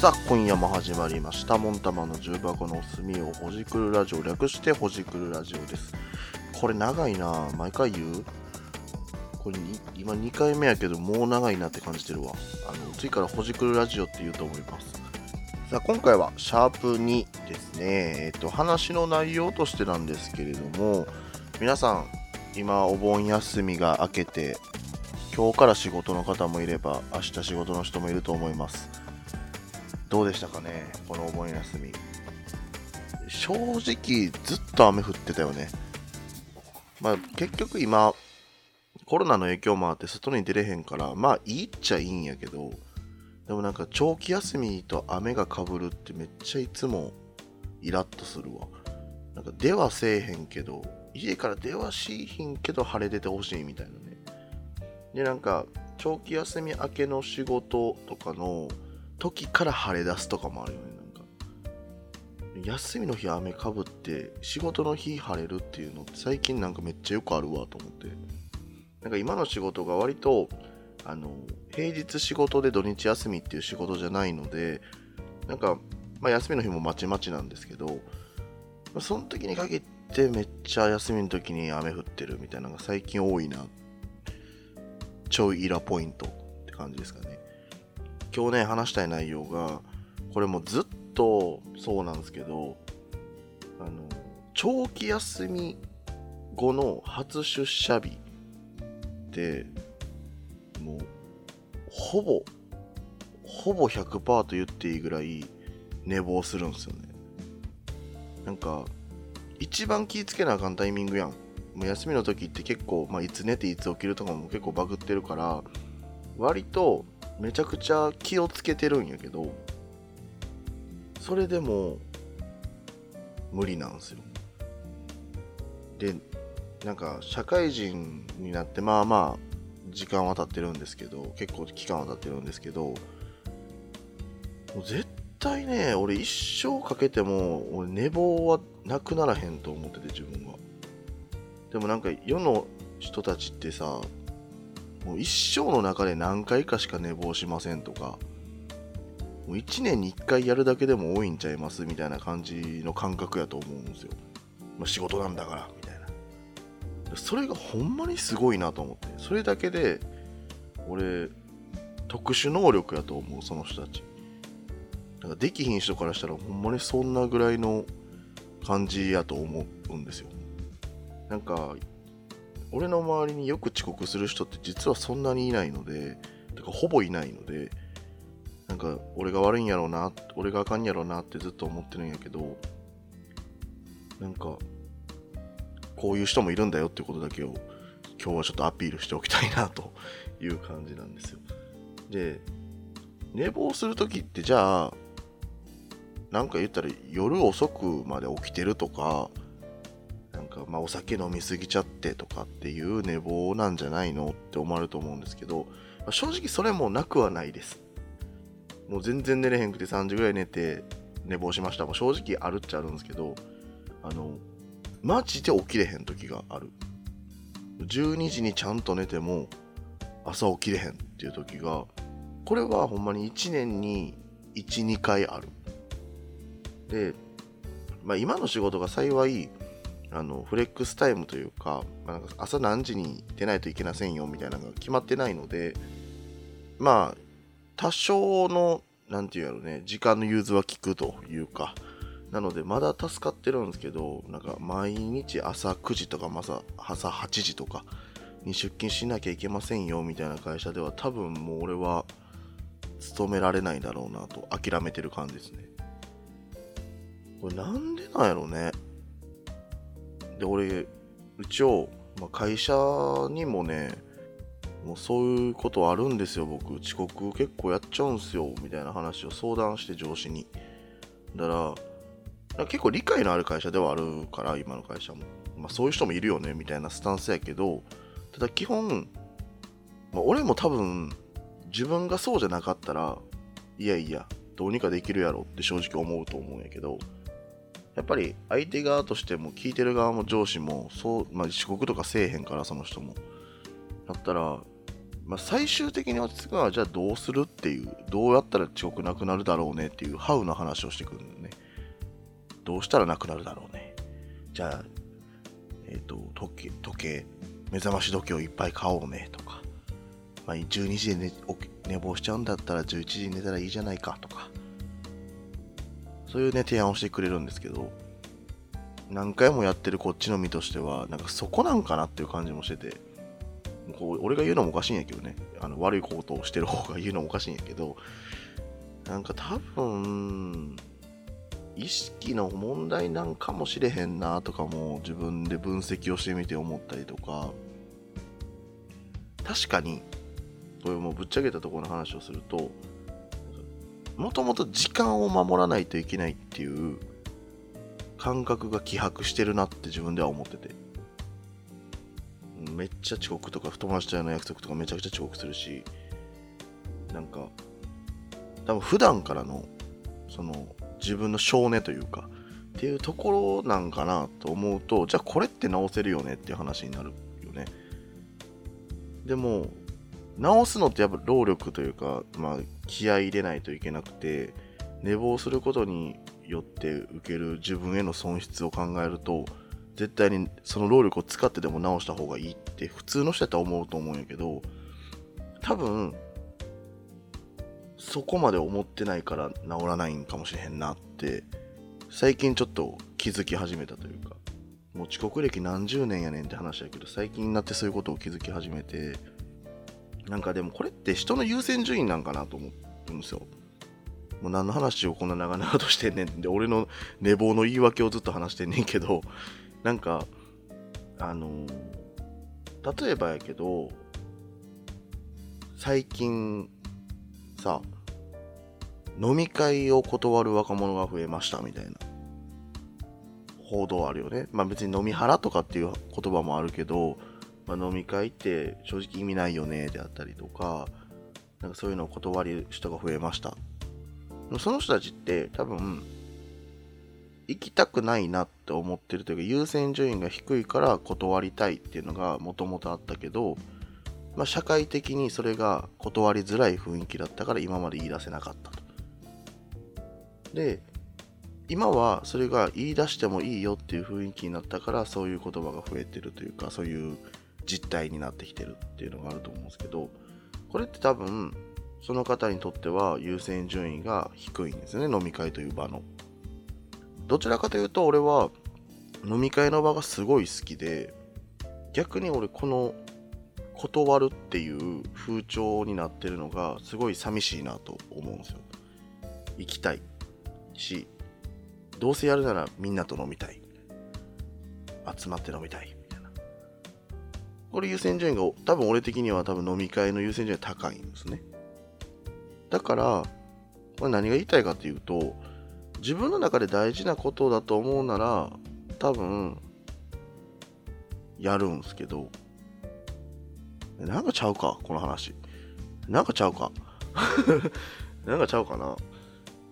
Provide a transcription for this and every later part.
さあ今夜も始まりました。モンタマの重箱の隅をほじくるラジオ。略してほじくるラジオです。これ長いな。毎回言う？これ今2回目やけどもう長いなって感じてるわ。あの次からほじくるラジオって言うと思います。さあ今回はシャープ2ですね。えっと話の内容としてなんですけれども皆さん今お盆休みが明けて今日から仕事の方もいれば明日仕事の人もいると思います。どうでしたかねこのお盆休み。正直ずっと雨降ってたよね。まあ結局今コロナの影響もあって外に出れへんからまあいいっちゃいいんやけどでもなんか長期休みと雨がかぶるってめっちゃいつもイラッとするわ。なんか出はせえへんけど家から出はしいひんけど晴れ出てほしいみたいなね。でなんか長期休み明けの仕事とかの時から晴れ出すとかもあるよね。なんか休みの日雨かぶって仕事の日晴れるっていうのって最近なんかめっちゃよくあるわと思って。なんか今の仕事が割とあの平日仕事で土日休みっていう仕事じゃないのでなんか、まあ、休みの日もまちまちなんですけど、まあ、その時に限ってめっちゃ休みの時に雨降ってるみたいなのが最近多いな。ちょいイラポイントって感じですかね。今日ね話したい内容がこれもずっとそうなんですけどあの長期休み後の初出社日ってもうほぼほぼ100%と言っていいぐらい寝坊するんですよね。なんか一番気ぃつけなあかんタイミングやん。もう休みの時って結構、まあ、いつ寝ていつ起きるとかも結構バグってるから割とめちゃくちゃ気をつけてるんやけどそれでも無理なんですよ。でなんか社会人になってまあまあ時間は経ってるんですけど結構期間は経ってるんですけどもう絶対ね俺一生かけても俺寝坊はなくならへんと思ってて自分は。でもなんか世の人たちってさもう一生の中で何回かしか寝坊しませんとかもう1年に1回やるだけでも多いんちゃいますみたいな感じの感覚やと思うんですよ、まあ、仕事なんだからみたいな。それがほんまにすごいなと思ってそれだけで俺特殊能力やと思うその人たち。なんかできひん人からしたらほんまにそんなぐらいの感じやと思うんですよ。なんか俺の周りによく遅刻する人って実はそんなにいないのでてかほぼいないのでなんか俺が悪いんやろうな俺があかんやろうなってずっと思ってるんやけどなんかこういう人もいるんだよってことだけを今日はちょっとアピールしておきたいなと いう感じなんですよ。で寝坊するときってじゃあなんか言ったら夜遅くまで起きてるとかなんかまあお酒飲みすぎちゃってとかっていう寝坊なんじゃないのって思われると思うんですけど、まあ、正直それもなくはないです。もう全然寝れへんくて3時ぐらい寝て寝坊しました。も正直あるっちゃあるんですけどあのマジで起きれへん時がある。12時にちゃんと寝ても朝起きれへんっていう時がこれはほんまに1年に12回ある。で、まあ、今の仕事が幸いあのフレックスタイムというか,、まあ、なんか朝何時に出ないといけませんよみたいなのが決まってないのでまあ多少の何て言うやろね時間の融通は効くというかなのでまだ助かってるんですけどなんか毎日朝9時とか朝朝8時とかに出勤しなきゃいけませんよみたいな会社では多分もう俺は勤められないだろうなと諦めてる感じですね。これなんでなんやろね。で、俺、一応、まあ、会社にもね、もうそういうことあるんですよ、僕。遅刻結構やっちゃうんすよ、みたいな話を相談して上司に。だから、結構理解のある会社ではあるから、今の会社も。まあそういう人もいるよね、みたいなスタンスやけど、ただ基本、まあ、俺も多分、自分がそうじゃなかったら、いやいや、どうにかできるやろって正直思うと思うんやけど、やっぱり相手側としても聞いてる側も上司もそう、まあ、遅刻とかせえへんからその人も。だったらまあ、最終的に落ち着くのはじゃあどうするっていうどうやったら遅刻なくなるだろうねっていうハウの話をしてくるんだよね。どうしたらなくなるだろうね。じゃあえっ、ー、と時計時計目覚まし時計をいっぱい買おうねとか、まあ、12時で寝寝坊しちゃうんだったら11時に寝たらいいじゃないかとか。そういうね提案をしてくれるんですけど何回もやってるこっちの身としてはなんかそこなんかなっていう感じもしててこう俺が言うのもおかしいんやけどね。あの悪いことをしてる方が言うのもおかしいんやけどなんか多分意識の問題なんかもしれへんなとかも自分で分析をしてみて思ったりとか確かにこれもぶっちゃけたところの話をするともともと時間を守らないといけないっていう感覚が希薄してるなって自分では思ってて。めっちゃ遅刻とか友達との約束とかめちゃくちゃ遅刻するしなんか多分普段からのその自分の性根というかっていうところなんかなと思うとじゃあこれって直せるよねっていう話になるよね。でも直すのってやっぱ労力というか、まあ、気合い入れないといけなくて寝坊することによって受ける自分への損失を考えると絶対にその労力を使ってでも直した方がいいって普通の人やったら思うと思うんやけど多分そこまで思ってないから治らないんかもしれへんなって最近ちょっと気づき始めたというかもう遅刻歴何十年やねんって話やけど最近になってそういうことを気づき始めてなんかでもこれって人の優先順位なんかなと思うんですよ。もう何の話をこんな長々としてんねんで俺の寝坊の言い訳をずっと話してんねんけどなんかあの、例えばやけど最近さ飲み会を断る若者が増えましたみたいな。報道あるよね。まあ別に飲み腹とかっていう言葉もあるけど、まあ、飲み会って正直意味ないよねであったりとかなんかそういうのを断る人が増えましたその人たちって多分行きたくないなって思ってるというか優先順位が低いから断りたいっていうのがもともとあったけど、まあ、社会的にそれが断りづらい雰囲気だったから今まで言い出せなかったと。で今はそれが言い出してもいいよっていう雰囲気になったからそういう言葉が増えてるというかそういう実態になってきてるっていうのがあると思うんですけどこれって多分その方にとっては優先順位が低いんですね飲み会という場の。どちらかというと俺は飲み会の場がすごい好きで逆に俺この断るっていう風潮になってるのがすごい寂しいなと思うんですよ。行きたいしどうせやるならみんなと飲みたい。集まって飲みたい。これ優先順位が多分俺的には多分飲み会の優先順位が高いんですね。だからこれ何が言いたいかというと自分の中で大事なことだと思うなら多分やるんすけど。なんかちゃうかこの話。なんかちゃうか。なんかちゃうかな。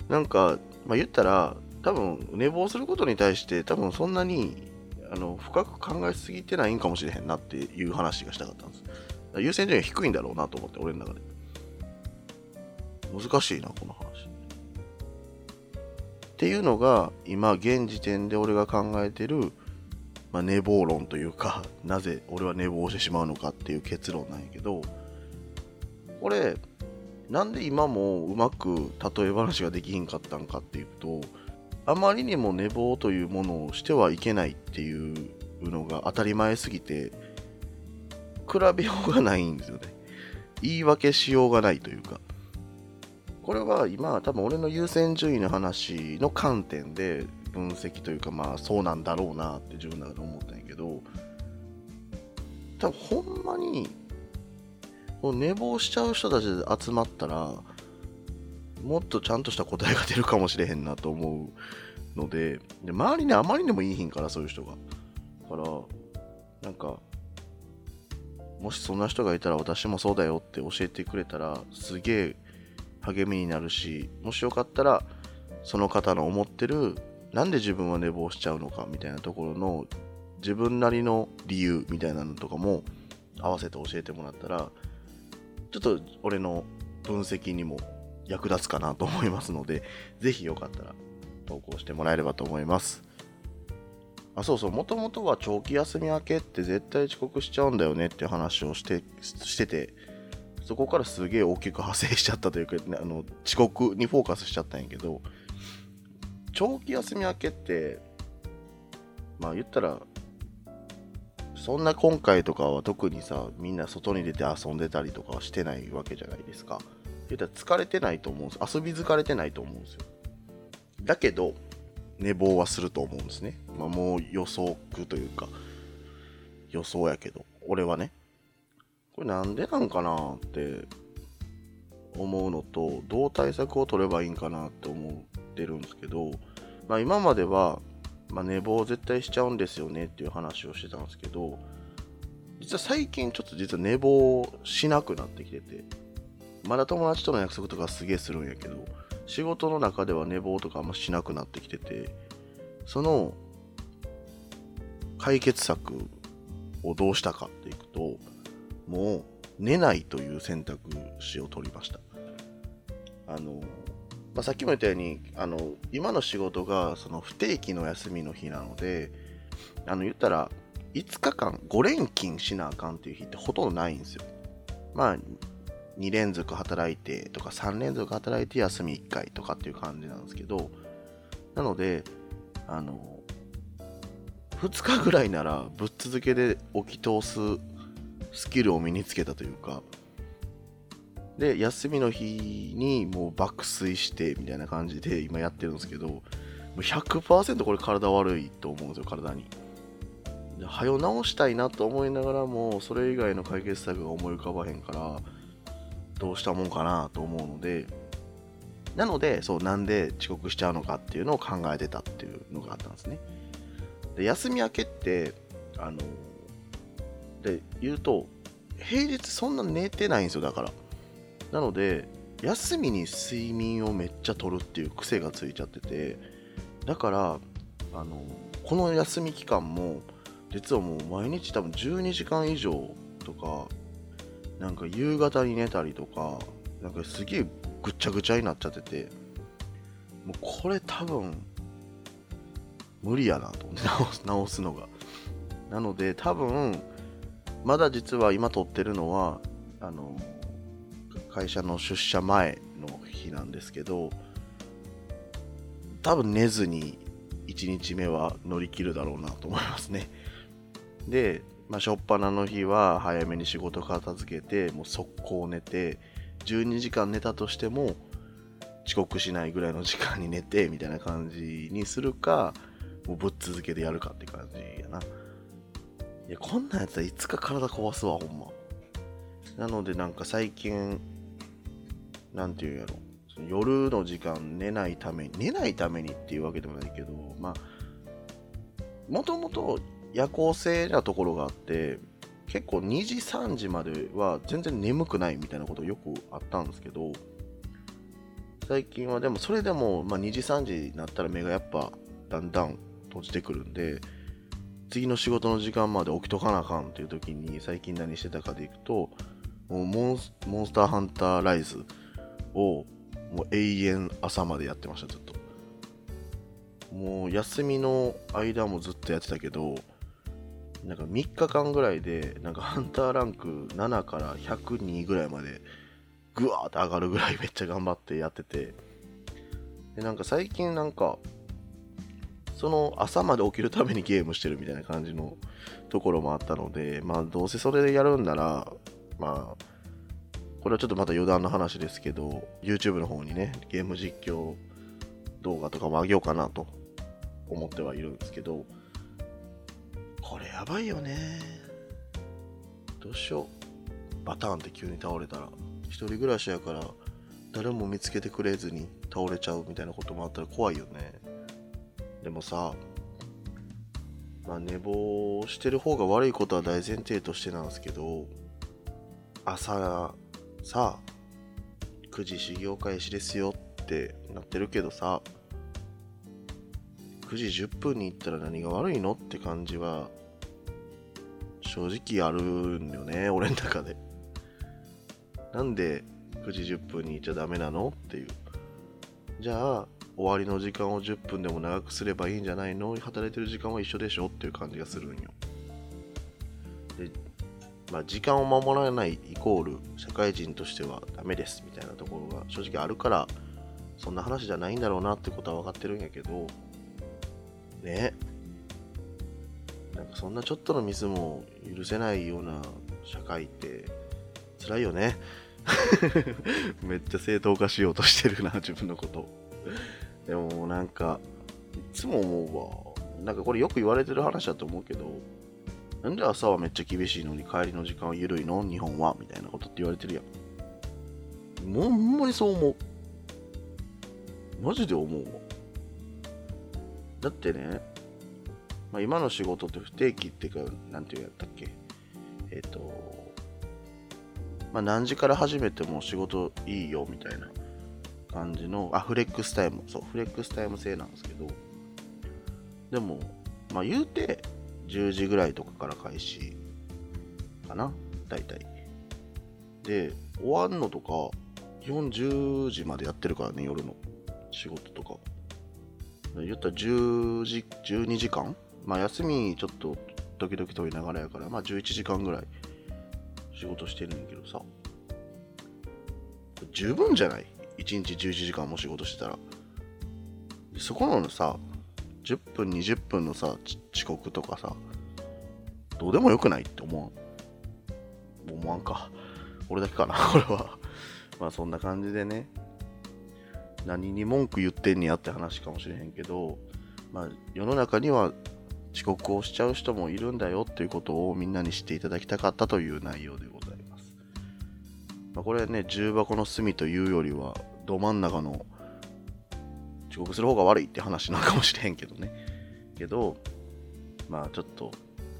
なんか、まあ、言ったら多分寝坊することに対して多分そんなにあの深く考えすぎてないんかもしれへんなっていう話がしたかったんです。優先順位低いんだろうなと思って俺の中で。難しいなこの話。っていうのが今現時点で俺が考えてる、まあ、寝坊論というか なぜ俺は寝坊してしまうのかっていう結論なんやけどこれなんで今もうまく例え話ができひんかったんかっていうとあまりにも寝坊というものをしてはいけないっていうのが当たり前すぎて比べようがないんですよね。言い訳しようがないというか。これは今多分俺の優先順位の話の観点で分析というかまあそうなんだろうなって自分の中で思ったんやけど多分ほんまに寝坊しちゃう人たちで集まったらもっとちゃんとした答えが出るかもしれへんなと思うのでで周りにあまりにもいいひんからそういう人が。だからなんかもしそんな人がいたら私もそうだよって教えてくれたらすげえ励みになるしもしよかったらその方の思ってるなんで自分は寝坊しちゃうのかみたいなところの自分なりの理由みたいなのとかも合わせて教えてもらったらちょっと俺の分析にも役立つかなと思いますので、ぜひよかったら投稿してもらえればと思います。あそうそう、もともとは長期休み明けって絶対遅刻しちゃうんだよねっていう話をしてしてて、そこからすげえ大きく派生しちゃったというか、ね、あの遅刻にフォーカスしちゃったんやけど、長期休み明けって、まあ言ったら、そんな今回とかは特にさ、みんな外に出て遊んでたりとかはしてないわけじゃないですか。言ったら疲れてないと思うんです。遊び疲れてないと思うんですよ。だけど、寝坊はすると思うんですね。まあ、もう予測というか、予想やけど、俺はね。これなんでなんかなって思うのと、どう対策を取ればいいんかなって思ってるんですけど、まあ、今までは、まあ、寝坊絶対しちゃうんですよねっていう話をしてたんですけど、実は最近ちょっと実は寝坊しなくなってきてて、まだ友達との約束とかすげえするんやけど、仕事の中では寝坊とかあんましなくなってきてて、その解決策をどうしたかっていくと、もう寝ないという選択肢を取りました。あの、まあ、さっきも言ったように、あの、今の仕事がその不定期の休みの日なので、あの、言ったら、5日間5連勤しなあかんっていう日ってほとんどないんですよ。まあ、2連続働いてとか3連続働いて休み1回とかっていう感じなんですけど、なので、あの、2日ぐらいならぶっ続けで起き通すスキルを身につけたというか、で、休みの日にもう爆睡してみたいな感じで今やってるんですけど、100%これ体悪いと思うんですよ、体に。はよ直したいなと思いながらも、それ以外の解決策が思い浮かばへんから、どうしたもんかなと思うので、なので、そう、なんで遅刻しちゃうのかっていうのを考えてたっていうのがあったんですね。で、休み明けって、あの、で、言うと、平日そんな寝てないんですよ、だから。なので、休みに睡眠をめっちゃ取るっていう癖がついちゃってて、だから、あの、この休み期間も、実はもう毎日多分12時間以上とかなんか夕方に寝たりとか、なんかすげえぐっちゃぐちゃになっちゃってて、もうこれ多分、無理やなと思って直す直すのが。なので多分、まだ実は今撮ってるのは、あの、会社の出社前の日なんですけど、多分寝ずに1日目は乗り切るだろうなと思いますね。で、まあ、初っ端の日は早めに仕事片付けて、もう速攻寝て、12時間寝たとしても、遅刻しないぐらいの時間に寝て、みたいな感じにするか、もうぶっ続けてやるかって感じやな。いや、こんなやつはいつか体壊すわ、ほんま。なのでなんか最近、なんていうんやろ。夜の時間寝ないために、寝ないためにっていうわけでもないけど、まあ、もともと夜行性なところがあって結構2時3時までは全然眠くないみたいなことよくあったんですけど最近はでもそれでも、まあ、2時3時になったら目がやっぱだんだん閉じてくるんで次の仕事の時間まで起きとかなあかんっていう時に最近何してたかでいくともうモンスモンスターハンターライズをもう永遠朝までやってましたずっと。もう休みの間もずっとやってたけどなんか3日間ぐらいで、なんかハンターランク7から102ぐらいまで、ぐわーって上がるぐらい めっちゃ頑張ってやってて、で、なんか最近なんか、その朝まで起きるためにゲームしてるみたいな感じのところもあったので、まあどうせそれでやるんなら、まあ、これはちょっとまた余談の話ですけど、YouTube の方にね、ゲーム実況動画とかも上げようかなと思ってはいるんですけど、これやばいよね。どうしよう。バターンって急に倒れたら。一人暮らしやから誰も見つけてくれずに倒れちゃうみたいなこともあったら怖いよね。でもさまあ寝坊してる方が悪いことは大前提としてなんですけど朝さ9時始業開始ですよってなってるけどさ9時10分に行ったら何が悪いのって感じは正直あるんよね、俺の中で。なんで9時10分に行っちゃダメなのっていう。じゃあ、終わりの時間を10分でも長くすればいいんじゃないの？働いてる時間は一緒でしょっていう感じがするんよ。で、まあ、時間を守らないイコール社会人としてはダメですみたいなところが正直あるから、そんな話じゃないんだろうなってことは分かってるんやけど、ね。なんかそんなちょっとのミスも許せないような社会って辛いよね。めっちゃ正当化しようとしてるな、自分のこと。でもなんか、いつも思うわ。なんかこれよく言われてる話だと思うけど、なんで朝はめっちゃ厳しいのに帰りの時間は緩いの？日本は？みたいなことって言われてるやん。もうほんまにそう思う。マジで思うわ。だってね、まあ、今の仕事って不定期っていうか、なんていうやったっけ？えっ、ー、と、まあ、何時から始めても仕事いいよみたいな感じの、あ、フレックスタイム、そう、フレックスタイム制なんですけど、でも、まあ言うて、10時ぐらいとかから開始かな、大体。で、終わんのとか、基本10時までやってるからね、夜の仕事とか。言ったら10時、12時間？まあ休みちょっと時々取りながらやから、まあ11時間ぐらい仕事してるんだけどさ。十分じゃない ?1 日11時間も仕事してたら。そこのさ、10分、20分のさ、遅刻とかさ、どうでもよくない？って思わん？思わんか。俺だけかな、これは。まあそんな感じでね、何に文句言ってんねやって話かもしれへんけど、まあ世の中には遅刻をしちゃう人もいるんだよっていうことをみんなに知っていただきたかったという内容でございます。まあ、これね、重箱の隅というよりは、ど真ん中の遅刻する方が悪いって話なのかもしれへんけどね。けど、まあちょっと、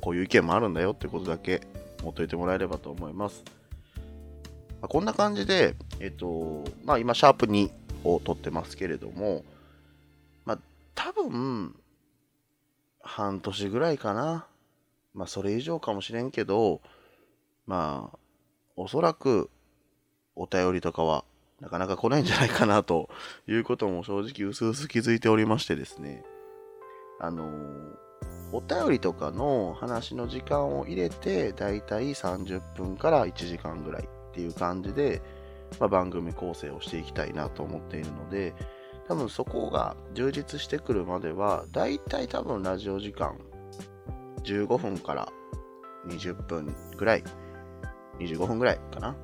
こういう意見もあるんだよってことだけ持っといてもらえればと思います。まあ、こんな感じで、えっと、まあ今、シャープ2を取ってますけれども、まあ多分、半年ぐらいかな。まあ、それ以上かもしれんけど、まあ、おそらく、お便りとかは、なかなか来ないんじゃないかな、ということも正直、うすうす気づいておりましてですね。あのお便りとかの話の時間を入れて、だいたい30分から1時間ぐらいっていう感じで、まあ、番組構成をしていきたいなと思っているので、多分そこが充実してくるまでは、だいたい多分ラジオ時間15分から20分ぐらい、25分ぐらいかな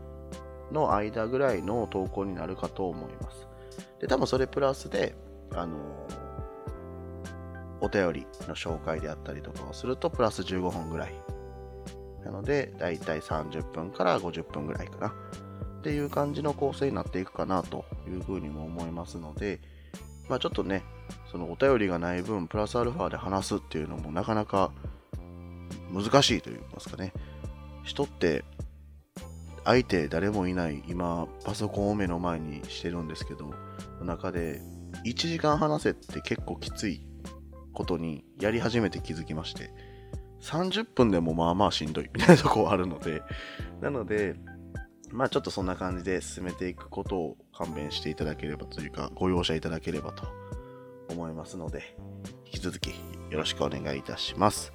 の間ぐらいの投稿になるかと思います。で、多分それプラスで、あのお便りの紹介であったりとかをすると、プラス15分ぐらい。なので、だいたい30分から50分ぐらいかな。っていう感じの構成になっていくかなというふうにも思いますので、まあちょっとね、そのお便りがない分、プラスアルファで話すっていうのもなかなか難しいと言いますかね。人って、相手誰もいない、今、パソコンを目の前にしてるんですけど、中で、1時間話せって結構きついことにやり始めて気づきまして、30分でもまあまあしんどいみたいなとこあるので、なので、まあちょっとそんな感じで進めていくことを勘弁していただければというか、ご容赦いただければと思いますので、引き続きよろしくお願いいたします。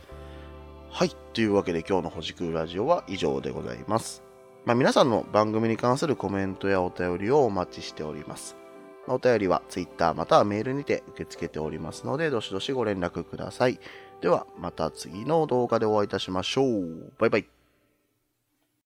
はい。というわけで今日の星空ラジオは以上でございます。まあ、皆さんの番組に関するコメントやお便りをお待ちしております。お便りは Twitter またはメールにて受け付けておりますので、どしどしご連絡ください。ではまた次の動画でお会いいたしましょう。バイバイ。